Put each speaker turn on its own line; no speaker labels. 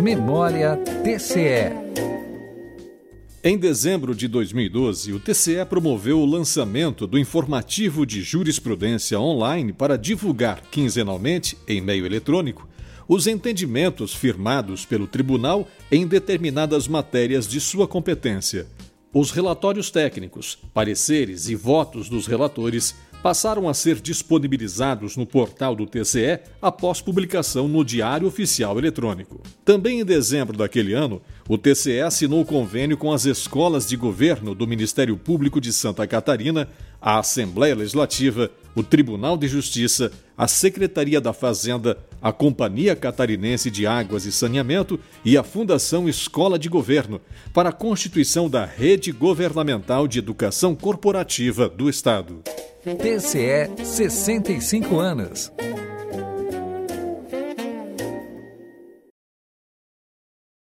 Memória TCE.
Em dezembro de 2012, o TCE promoveu o lançamento do informativo de jurisprudência online para divulgar quinzenalmente, em meio eletrônico, os entendimentos firmados pelo tribunal em determinadas matérias de sua competência. Os relatórios técnicos, pareceres e votos dos relatores passaram a ser disponibilizados no portal do TCE após publicação no Diário Oficial Eletrônico. Também em dezembro daquele ano, o TCE assinou convênio com as escolas de governo do Ministério Público de Santa Catarina, a Assembleia Legislativa, o Tribunal de Justiça, a Secretaria da Fazenda, a Companhia Catarinense de Águas e Saneamento e a Fundação Escola de Governo para a constituição da Rede Governamental de Educação Corporativa do Estado.
TCE 65 anos.